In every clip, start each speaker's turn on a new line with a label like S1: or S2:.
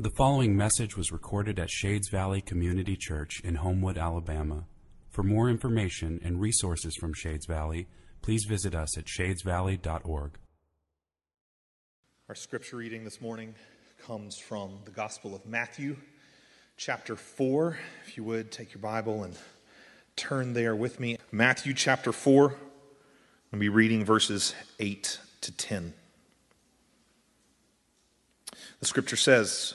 S1: The following message was recorded at Shades Valley Community Church in Homewood, Alabama. For more information and resources from Shades Valley, please visit us at shadesvalley.org.
S2: Our scripture reading this morning comes from the Gospel of Matthew, chapter 4. If you would, take your Bible and turn there with me. Matthew chapter 4. I'll be reading verses 8 to 10. The scripture says,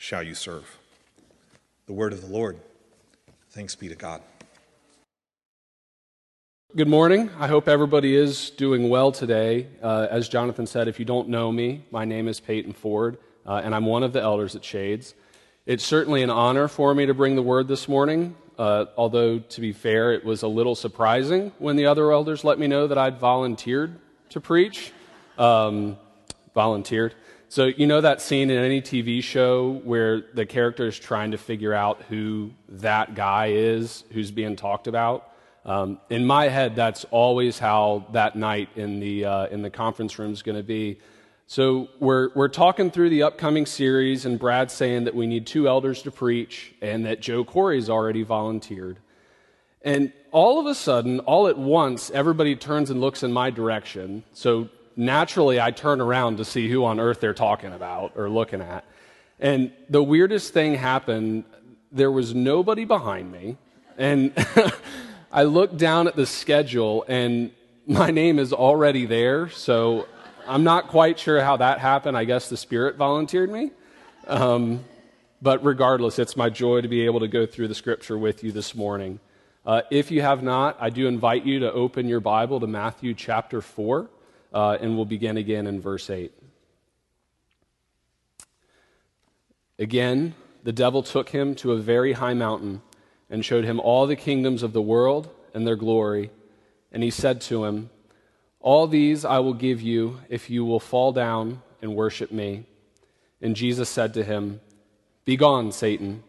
S2: shall you serve. The word of the Lord. Thanks be to God.
S3: Good morning. I hope everybody is doing well today. Uh, as Jonathan said, if you don't know me, my name is Peyton Ford, uh, and I'm one of the elders at Shades. It's certainly an honor for me to bring the word this morning, uh, although, to be fair, it was a little surprising when the other elders let me know that I'd volunteered to preach. Um, volunteered. So, you know that scene in any TV show where the character is trying to figure out who that guy is who's being talked about? Um, in my head, that's always how that night in the, uh, in the conference room is going to be. So, we're, we're talking through the upcoming series, and Brad's saying that we need two elders to preach, and that Joe Corey's already volunteered. And all of a sudden, all at once, everybody turns and looks in my direction. So, naturally I turn around to see who on earth they're talking about or looking at. And the weirdest thing happened there was nobody behind me. And I looked down at the schedule, and my name is already there. So I'm not quite sure how that happened. I guess the Spirit volunteered me. Um, but regardless, it's my joy to be able to go through the scripture with you this morning. Uh, if you have not, I do invite you to open your Bible to Matthew chapter 4 uh, and we'll begin again in verse 8. Again, the devil took him to a very high mountain and showed him all the kingdoms of the world and their glory. And he said to him, All these I will give you if you will fall down and worship me. And Jesus said to him, Begone, Satan,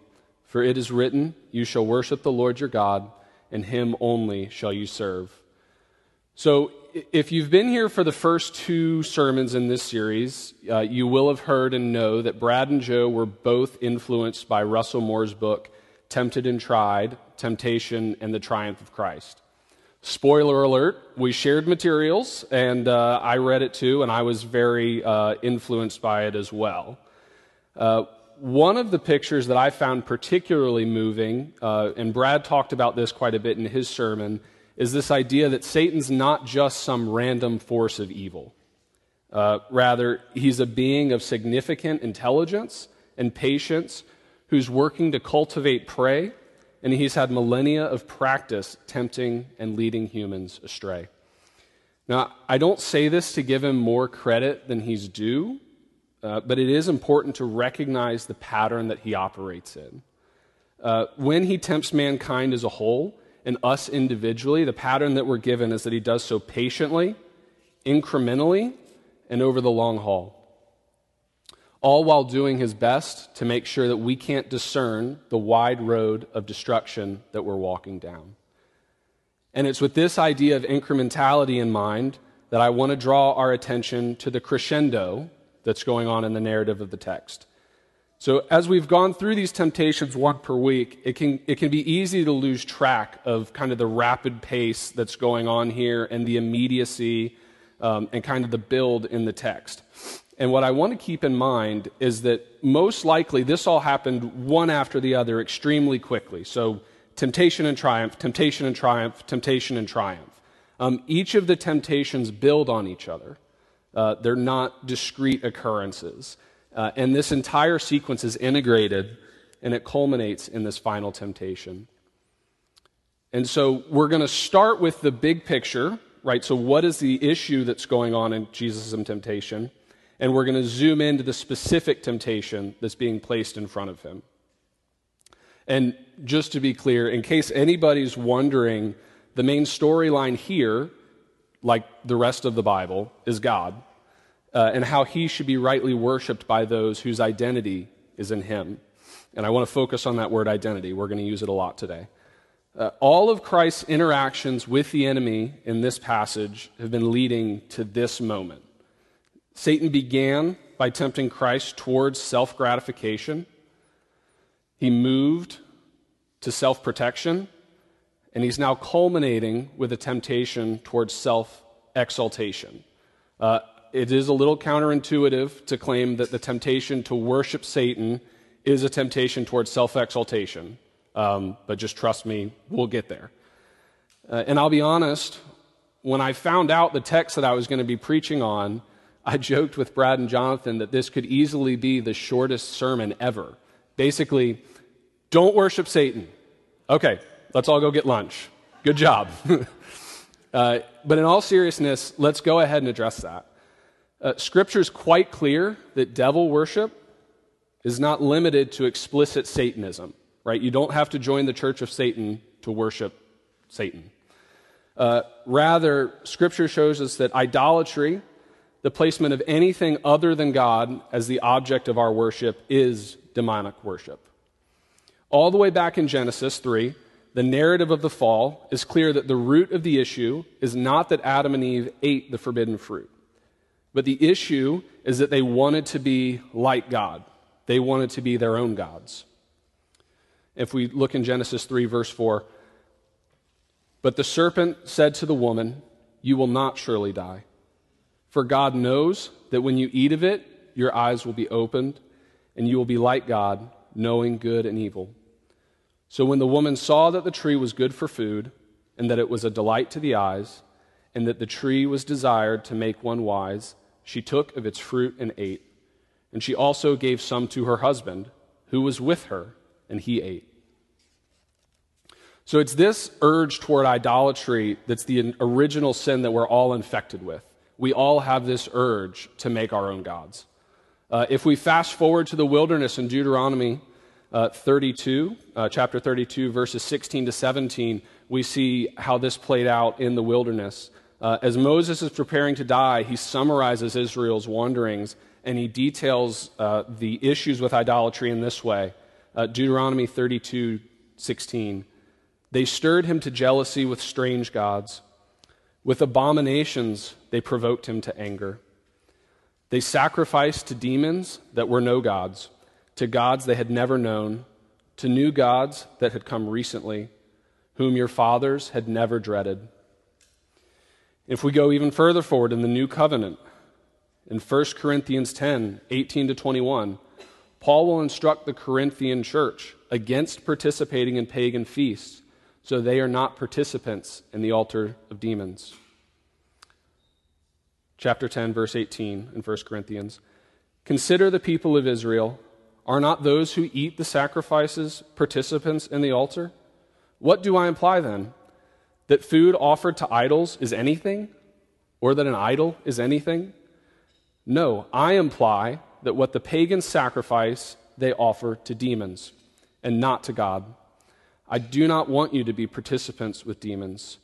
S3: for it is written, You shall worship the Lord your God, and him only shall you serve. So, if you've been here for the first two sermons in this series, uh, you will have heard and know that Brad and Joe were both influenced by Russell Moore's book, Tempted and Tried Temptation and the Triumph of Christ. Spoiler alert, we shared materials, and uh, I read it too, and I was very uh, influenced by it as well. Uh, one of the pictures that I found particularly moving, uh, and Brad talked about this quite a bit in his sermon, is this idea that Satan's not just some random force of evil. Uh, rather, he's a being of significant intelligence and patience who's working to cultivate prey, and he's had millennia of practice tempting and leading humans astray. Now, I don't say this to give him more credit than he's due, uh, but it is important to recognize the pattern that he operates in. Uh, when he tempts mankind as a whole, and us individually, the pattern that we're given is that he does so patiently, incrementally, and over the long haul. All while doing his best to make sure that we can't discern the wide road of destruction that we're walking down. And it's with this idea of incrementality in mind that I want to draw our attention to the crescendo that's going on in the narrative of the text. So, as we've gone through these temptations one per week, it can, it can be easy to lose track of kind of the rapid pace that's going on here and the immediacy um, and kind of the build in the text. And what I want to keep in mind is that most likely this all happened one after the other extremely quickly. So, temptation and triumph, temptation and triumph, temptation and triumph. Um, each of the temptations build on each other, uh, they're not discrete occurrences. Uh, and this entire sequence is integrated and it culminates in this final temptation. And so we're going to start with the big picture, right? So, what is the issue that's going on in Jesus' temptation? and we're going to zoom into the specific temptation that's being placed in front of him. And just to be clear, in case anybody's wondering, the main storyline here, like the rest of the Bible, is God uh, and how he should be rightly worshiped by those whose identity is in him. And I want to focus on that word identity. We're going to use it a lot today. Uh, all of Christ's interactions with the enemy in this passage have been leading to this moment. Satan began by tempting Christ towards self gratification. He moved to self protection, and he's now culminating with a temptation towards self exaltation. Uh, it is a little counterintuitive to claim that the temptation to worship Satan is a temptation towards self exaltation. Um, but just trust me, we'll get there. Uh, and I'll be honest, when I found out the text that I was going to be preaching on, I joked with Brad and Jonathan that this could easily be the shortest sermon ever. Basically, don't worship Satan. Okay, let's all go get lunch. Good job. uh, but in all seriousness, let's go ahead and address that. Uh, Scripture is quite clear that devil worship is not limited to explicit Satanism, right? You don't have to join the church of Satan to worship Satan. Uh, rather, Scripture shows us that idolatry, the placement of anything other than God as the object of our worship, is demonic worship. All the way back in Genesis 3, the narrative of the fall is clear that the root of the issue is not that Adam and Eve ate the forbidden fruit. But the issue is that they wanted to be like God, they wanted to be their own gods. If we look in Genesis 3, verse 4, but the serpent said to the woman, You will not surely die. For God knows that when you eat of it, your eyes will be opened, and you will be like God, knowing good and evil. So when the woman saw that the tree was good for food, and that it was a delight to the eyes, and that the tree was desired to make one wise, she took of its fruit and ate. And she also gave some to her husband, who was with her, and he ate. So it's this urge toward idolatry that's the original sin that we're all infected with. We all have this urge to make our own gods. Uh, if we fast forward to the wilderness in Deuteronomy uh, 32, uh, chapter 32, verses 16 to 17, we see how this played out in the wilderness. Uh, as Moses is preparing to die, he summarizes Israel's wanderings and he details uh, the issues with idolatry in this way uh, Deuteronomy 32 16. They stirred him to jealousy with strange gods. With abominations, they provoked him to anger. They sacrificed to demons that were no gods, to gods they had never known, to new gods that had come recently, whom your fathers had never dreaded. If we go even further forward in the new covenant, in 1 Corinthians 10 18 to 21, Paul will instruct the Corinthian church against participating in pagan feasts, so they are not participants in the altar of demons. Chapter 10, verse 18 in 1 Corinthians. Consider the people of Israel. Are not those who eat the sacrifices participants in the altar? What do I imply then? That food offered to idols is anything, or that an idol is anything? No, I imply that what the pagans sacrifice, they offer to demons, and not to God. I do not want you to be participants with demons.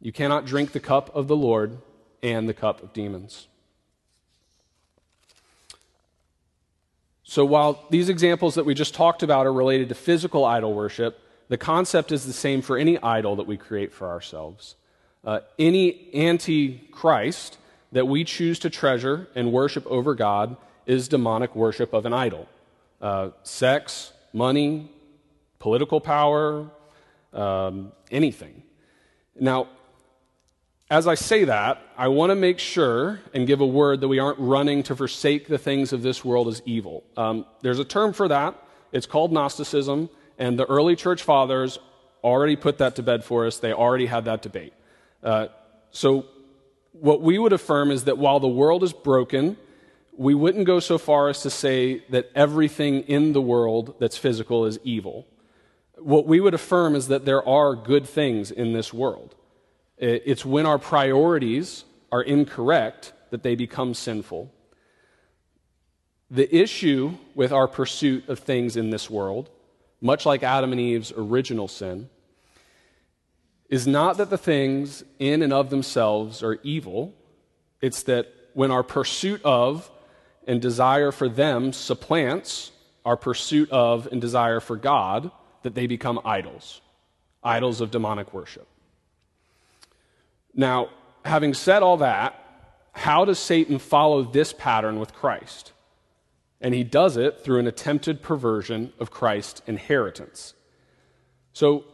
S3: You cannot drink the cup of the Lord and the cup of demons. So, while these examples that we just talked about are related to physical idol worship, the concept is the same for any idol that we create for ourselves. Uh, any anti-Christ that we choose to treasure and worship over God is demonic worship of an idol. Uh, sex, money, political power, um, anything. Now, as I say that, I want to make sure and give a word that we aren't running to forsake the things of this world as evil. Um, there's a term for that. It's called Gnosticism. And the early church fathers already put that to bed for us. They already had that debate. Uh, so, what we would affirm is that while the world is broken, we wouldn't go so far as to say that everything in the world that's physical is evil. What we would affirm is that there are good things in this world. It's when our priorities are incorrect that they become sinful. The issue with our pursuit of things in this world, much like Adam and Eve's original sin, is not that the things in and of themselves are evil, it's that when our pursuit of and desire for them supplants our pursuit of and desire for God, that they become idols, idols of demonic worship. Now, having said all that, how does Satan follow this pattern with Christ? And he does it through an attempted perversion of Christ's inheritance. So,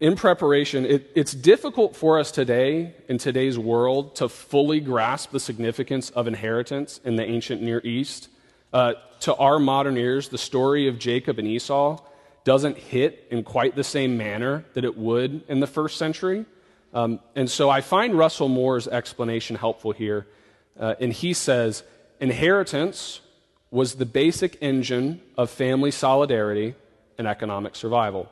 S3: in preparation, it, it's difficult for us today, in today's world, to fully grasp the significance of inheritance in the ancient Near East. Uh, to our modern ears, the story of Jacob and Esau doesn't hit in quite the same manner that it would in the first century. Um, and so I find Russell Moore's explanation helpful here. Uh, and he says inheritance was the basic engine of family solidarity and economic survival.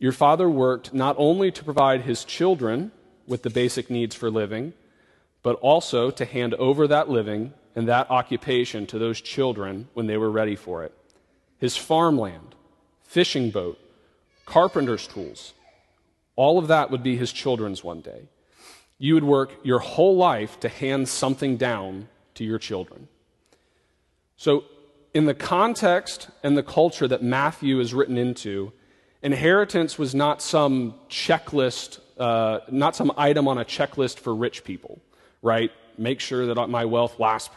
S3: Your father worked not only to provide his children with the basic needs for living, but also to hand over that living and that occupation to those children when they were ready for it. His farmland, fishing boat, carpenter's tools, all of that would be his children's one day. You would work your whole life to hand something down to your children. So, in the context and the culture that Matthew is written into, inheritance was not some checklist, uh, not some item on a checklist for rich people, right? Make sure that my wealth lasts,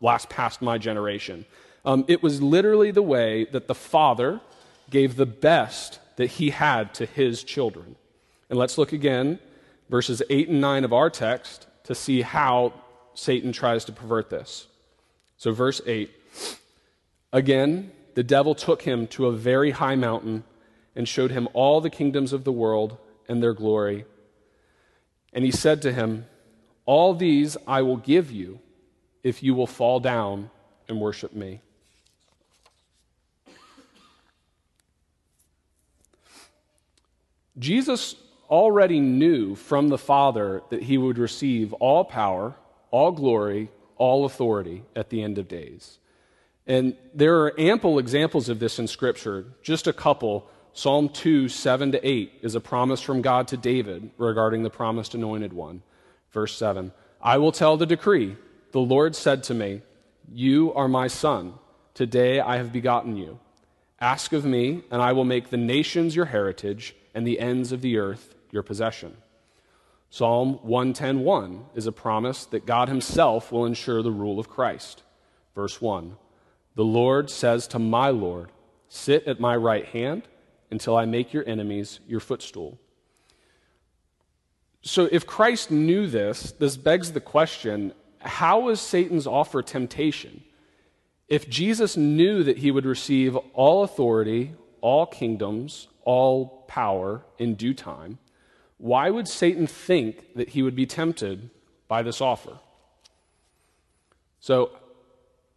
S3: lasts past my generation. Um, it was literally the way that the father gave the best that he had to his children. And let's look again, verses 8 and 9 of our text, to see how Satan tries to pervert this. So, verse 8 Again, the devil took him to a very high mountain and showed him all the kingdoms of the world and their glory. And he said to him, All these I will give you if you will fall down and worship me. Jesus already knew from the Father that he would receive all power, all glory, all authority at the end of days. And there are ample examples of this in Scripture. Just a couple. Psalm 2, 7 to 8 is a promise from God to David regarding the promised anointed one. Verse 7 I will tell the decree. The Lord said to me, You are my son. Today I have begotten you. Ask of me, and I will make the nations your heritage and the ends of the earth your possession. Psalm 110:1 is a promise that God himself will ensure the rule of Christ. Verse 1. The Lord says to my Lord, "Sit at my right hand until I make your enemies your footstool." So if Christ knew this, this begs the question, how is Satan's offer temptation? If Jesus knew that he would receive all authority, all kingdoms, all power in due time, why would Satan think that he would be tempted by this offer? So,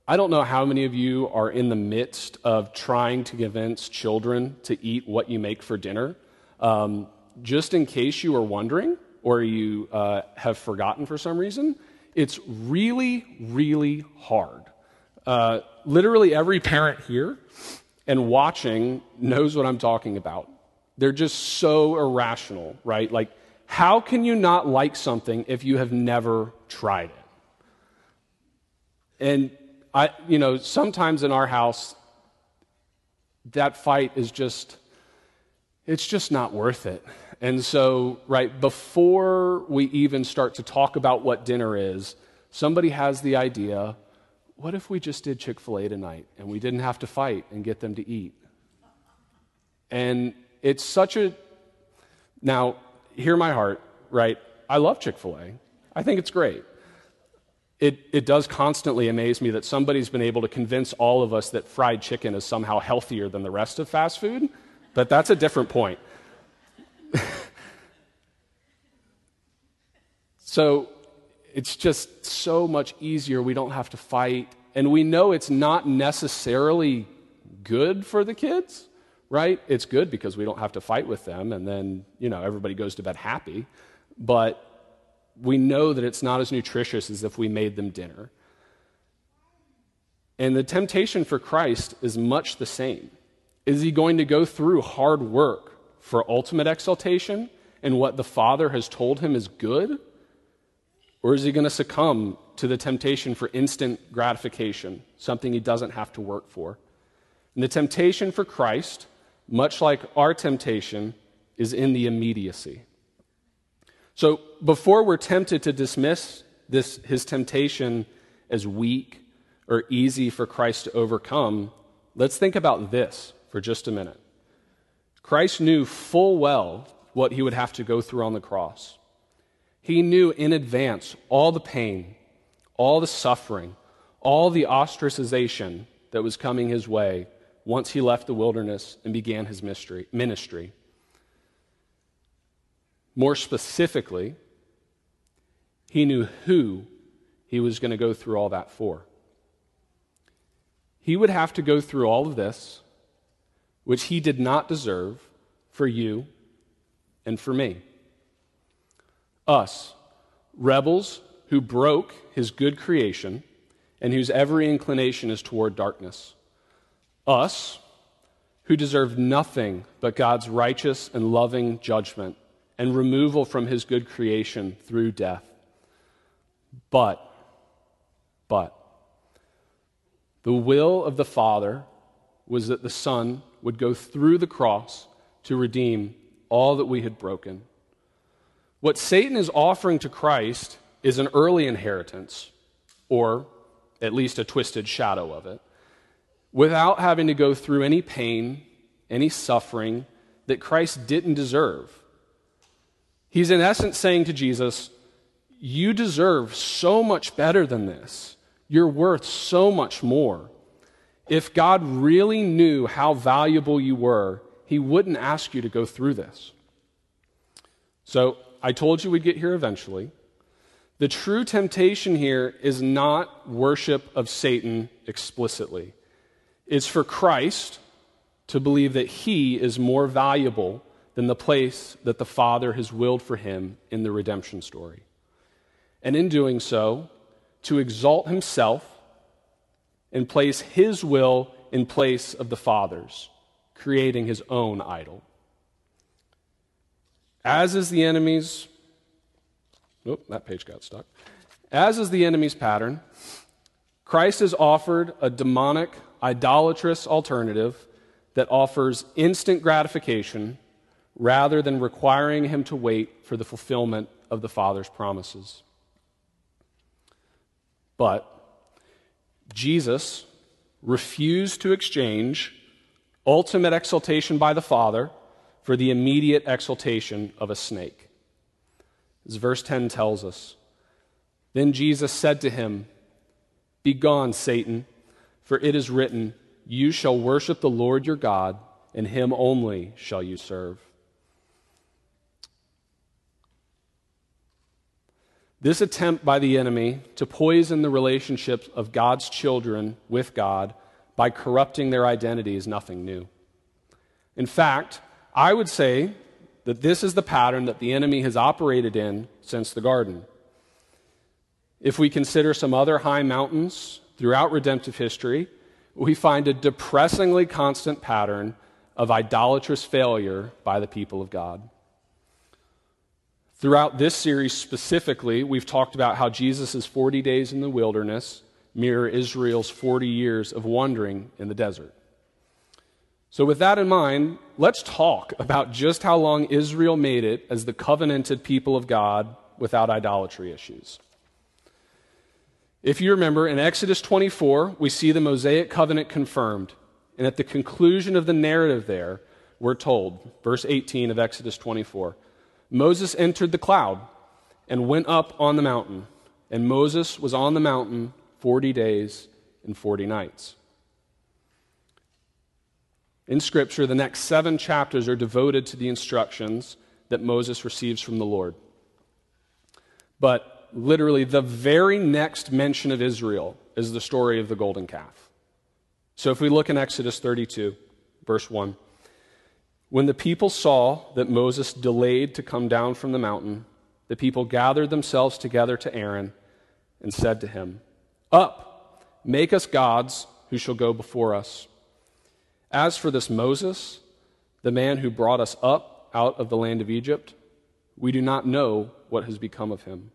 S3: I don't know how many of you are in the midst of trying to convince children to eat what you make for dinner. Um, just in case you are wondering or you uh, have forgotten for some reason, it's really, really hard. Uh, literally every parent here and watching knows what I'm talking about. They're just so irrational, right? Like, how can you not like something if you have never tried it? And I, you know, sometimes in our house, that fight is just, it's just not worth it. And so, right, before we even start to talk about what dinner is, somebody has the idea what if we just did Chick fil A tonight and we didn't have to fight and get them to eat? And it's such a. Now, hear my heart, right? I love Chick fil A, I think it's great. It, it does constantly amaze me that somebody's been able to convince all of us that fried chicken is somehow healthier than the rest of fast food, but that's a different point. so it's just so much easier. We don't have to fight. And we know it's not necessarily good for the kids right? It's good because we don't have to fight with them, and then, you know, everybody goes to bed happy. But we know that it's not as nutritious as if we made them dinner. And the temptation for Christ is much the same. Is he going to go through hard work for ultimate exaltation and what the Father has told him is good? Or is he going to succumb to the temptation for instant gratification, something he doesn't have to work for? And the temptation for Christ, much like our temptation, is in the immediacy. So before we're tempted to dismiss this, his temptation as weak or easy for Christ to overcome, let's think about this for just a minute. Christ knew full well what he would have to go through on the cross. He knew in advance all the pain, all the suffering, all the ostracization that was coming his way once he left the wilderness and began his ministry. More specifically, he knew who he was going to go through all that for. He would have to go through all of this, which he did not deserve for you and for me. Us, rebels who broke his good creation and whose every inclination is toward darkness. Us, who deserve nothing but God's righteous and loving judgment and removal from his good creation through death. But, but, the will of the Father was that the Son would go through the cross to redeem all that we had broken. What Satan is offering to Christ is an early inheritance, or at least a twisted shadow of it, without having to go through any pain, any suffering that Christ didn't deserve. He's in essence saying to Jesus, You deserve so much better than this. You're worth so much more. If God really knew how valuable you were, He wouldn't ask you to go through this. So, I told you we'd get here eventually. The true temptation here is not worship of Satan explicitly. It's for Christ to believe that he is more valuable than the place that the Father has willed for him in the redemption story. And in doing so, to exalt himself and place his will in place of the Father's, creating his own idol. As is the enemy's, oh, that page got stuck. As is the enemy's pattern, Christ has offered a demonic, idolatrous alternative that offers instant gratification rather than requiring him to wait for the fulfillment of the Father's promises. But Jesus refused to exchange ultimate exaltation by the Father for the immediate exaltation of a snake. As verse 10 tells us. Then Jesus said to him, Begone, Satan, for it is written, You shall worship the Lord your God, and him only shall you serve. This attempt by the enemy to poison the relationships of God's children with God by corrupting their identity is nothing new. In fact, I would say that this is the pattern that the enemy has operated in since the garden. If we consider some other high mountains throughout redemptive history, we find a depressingly constant pattern of idolatrous failure by the people of God. Throughout this series specifically, we've talked about how Jesus' 40 days in the wilderness mirror Israel's 40 years of wandering in the desert. So, with that in mind, let's talk about just how long Israel made it as the covenanted people of God without idolatry issues. If you remember, in Exodus 24, we see the Mosaic covenant confirmed. And at the conclusion of the narrative there, we're told, verse 18 of Exodus 24, Moses entered the cloud and went up on the mountain. And Moses was on the mountain 40 days and 40 nights. In Scripture, the next seven chapters are devoted to the instructions that Moses receives from the Lord. But literally, the very next mention of Israel is the story of the golden calf. So if we look in Exodus 32, verse 1, when the people saw that Moses delayed to come down from the mountain, the people gathered themselves together to Aaron and said to him, Up! Make us gods who shall go before us. As for this Moses, the man who brought us up out of the land of Egypt, we do not know what has become of him.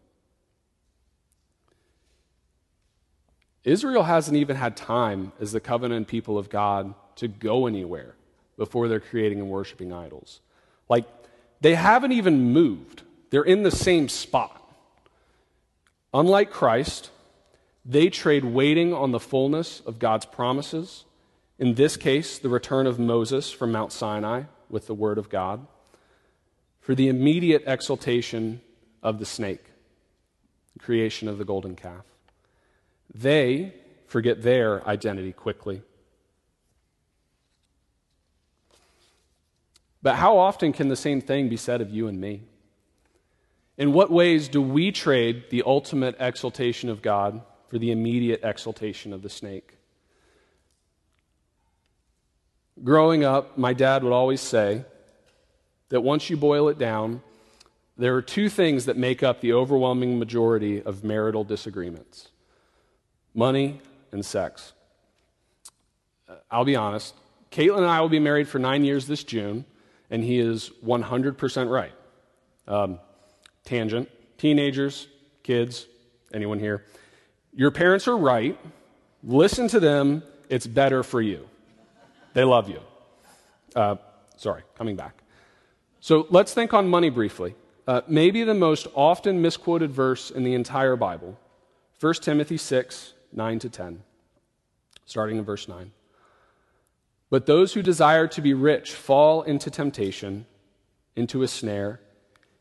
S3: Israel hasn't even had time as the covenant people of God to go anywhere before they're creating and worshiping idols. Like, they haven't even moved, they're in the same spot. Unlike Christ, they trade waiting on the fullness of God's promises, in this case, the return of Moses from Mount Sinai with the Word of God, for the immediate exaltation of the snake, the creation of the golden calf. They forget their identity quickly. But how often can the same thing be said of you and me? In what ways do we trade the ultimate exaltation of God for the immediate exaltation of the snake? Growing up, my dad would always say that once you boil it down, there are two things that make up the overwhelming majority of marital disagreements money and sex. Uh, I'll be honest, Caitlin and I will be married for nine years this June, and he is 100% right. Um, tangent teenagers, kids, anyone here? Your parents are right. Listen to them. It's better for you. They love you. Uh, sorry, coming back. So let's think on money briefly. Uh, maybe the most often misquoted verse in the entire Bible 1 Timothy 6 9 to 10, starting in verse 9. But those who desire to be rich fall into temptation, into a snare,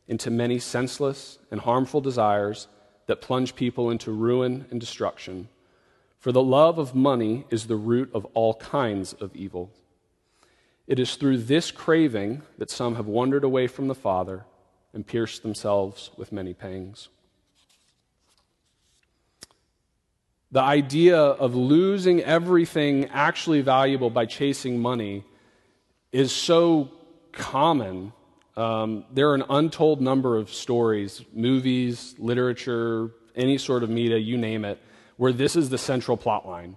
S3: into many senseless and harmful desires that plunge people into ruin and destruction. For the love of money is the root of all kinds of evil. It is through this craving that some have wandered away from the Father and pierced themselves with many pangs. The idea of losing everything actually valuable by chasing money is so common. Um, there are an untold number of stories, movies, literature, any sort of media, you name it, where this is the central plot line.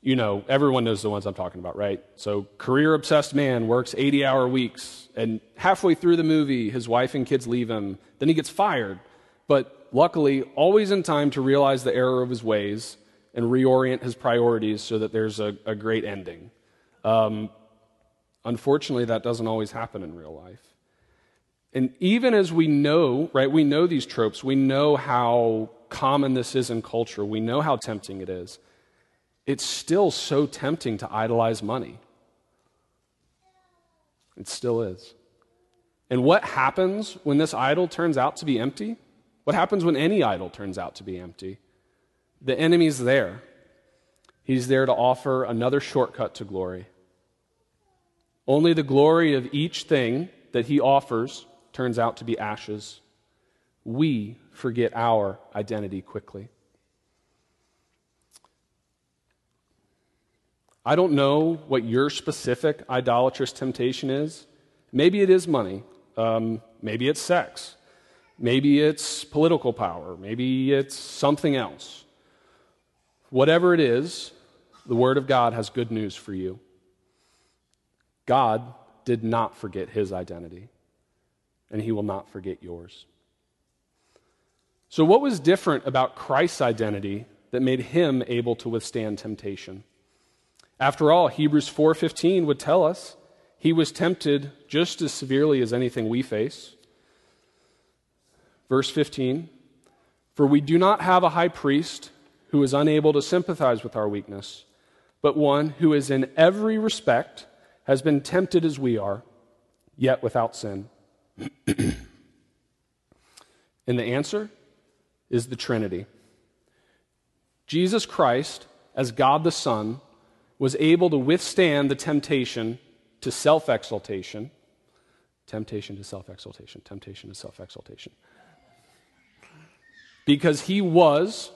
S3: You know, everyone knows the ones I'm talking about, right? So, career obsessed man works 80 hour weeks, and halfway through the movie, his wife and kids leave him. Then he gets fired. But luckily, always in time to realize the error of his ways and reorient his priorities so that there's a, a great ending. Um, unfortunately, that doesn't always happen in real life. And even as we know, right, we know these tropes, we know how common this is in culture, we know how tempting it is. It's still so tempting to idolize money. It still is. And what happens when this idol turns out to be empty? What happens when any idol turns out to be empty? The enemy's there. He's there to offer another shortcut to glory. Only the glory of each thing that he offers turns out to be ashes. We forget our identity quickly. I don't know what your specific idolatrous temptation is. Maybe it is money. Um, maybe it's sex. Maybe it's political power. Maybe it's something else. Whatever it is, the Word of God has good news for you. God did not forget his identity, and he will not forget yours. So, what was different about Christ's identity that made him able to withstand temptation? After all, Hebrews 4:15 would tell us he was tempted just as severely as anything we face. Verse 15 For we do not have a high priest who is unable to sympathize with our weakness, but one who is in every respect has been tempted as we are, yet without sin. and the answer is the Trinity. Jesus Christ, as God the Son, was able to withstand the temptation to self exaltation. Temptation to self exaltation, temptation to self exaltation because he was,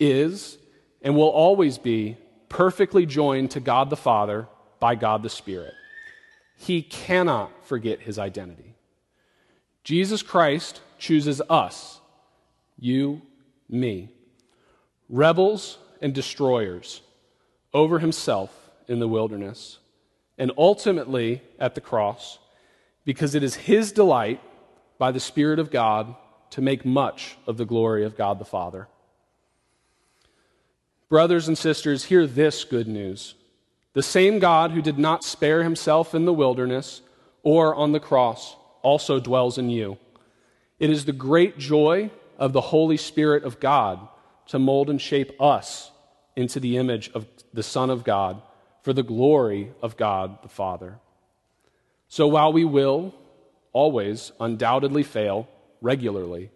S3: is, and will always be perfectly joined to God the Father by God the Spirit. He cannot forget his identity. Jesus Christ chooses us, you, me, rebels and destroyers over himself in the wilderness, and ultimately at the cross, because it is his delight by the Spirit of God to make much of the glory of God the Father. Brothers and sisters, hear this good news. The same God who did not spare himself in the wilderness or on the cross also dwells in you. It is the great joy of the Holy Spirit of God to mold and shape us into the image of the Son of God for the glory of God the Father. So while we will always undoubtedly fail regularly,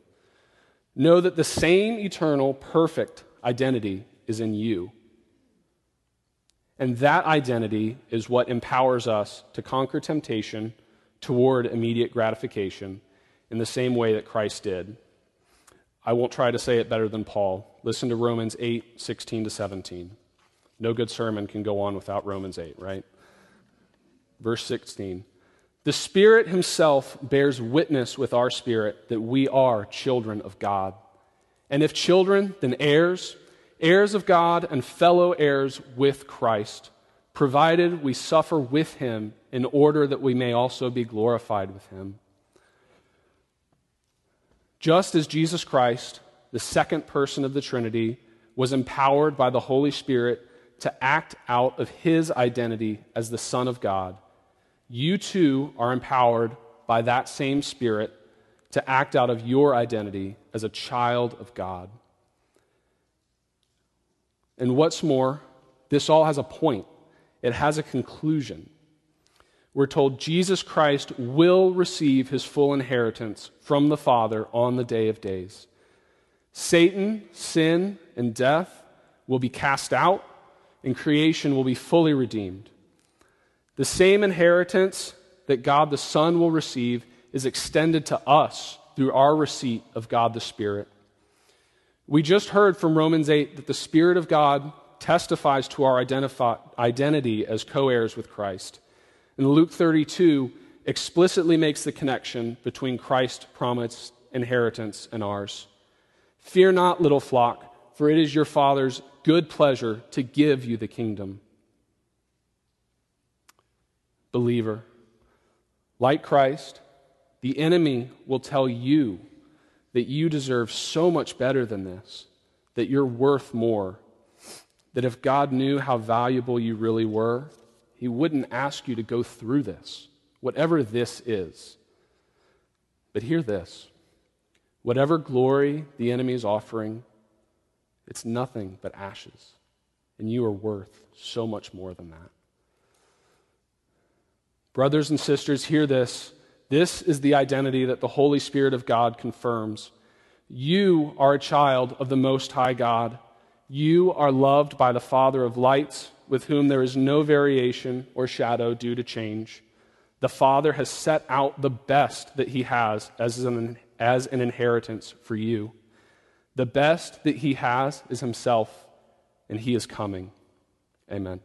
S3: know that the same eternal, perfect identity is in you. And that identity is what empowers us to conquer temptation toward immediate gratification in the same way that Christ did. I won't try to say it better than Paul. Listen to Romans 8, 16 to 17. No good sermon can go on without Romans 8, right? Verse 16. The Spirit Himself bears witness with our spirit that we are children of God. And if children, then heirs, heirs of God and fellow heirs with Christ, provided we suffer with Him in order that we may also be glorified with Him. Just as Jesus Christ, the second person of the Trinity, was empowered by the Holy Spirit to act out of his identity as the Son of God, you too are empowered by that same Spirit to act out of your identity as a child of God. And what's more, this all has a point, it has a conclusion we're told Jesus Christ will receive his full inheritance from the Father on the day of days. Satan, sin, and death will be cast out, and creation will be fully redeemed. The same inheritance that God the Son will receive is extended to us through our receipt of God the Spirit. We just heard from Romans 8 that the Spirit of God testifies to our identity as co heirs with Christ. And Luke 32 explicitly makes the connection between Christ's promised inheritance and ours. Fear not, little flock, for it is your Father's good pleasure to give you the kingdom. Believer, like Christ, the enemy will tell you that you deserve so much better than this, that you're worth more, that if God knew how valuable you really were, he wouldn't ask you to go through this, whatever this is. But hear this whatever glory the enemy is offering, it's nothing but ashes. And you are worth so much more than that. Brothers and sisters, hear this. This is the identity that the Holy Spirit of God confirms. You are a child of the Most High God. You are loved by the Father of lights with whom there is no variation or shadow due to change. The Father has set out the best that He has as an, as an inheritance for you. The best that He has is Himself, and He is coming. Amen.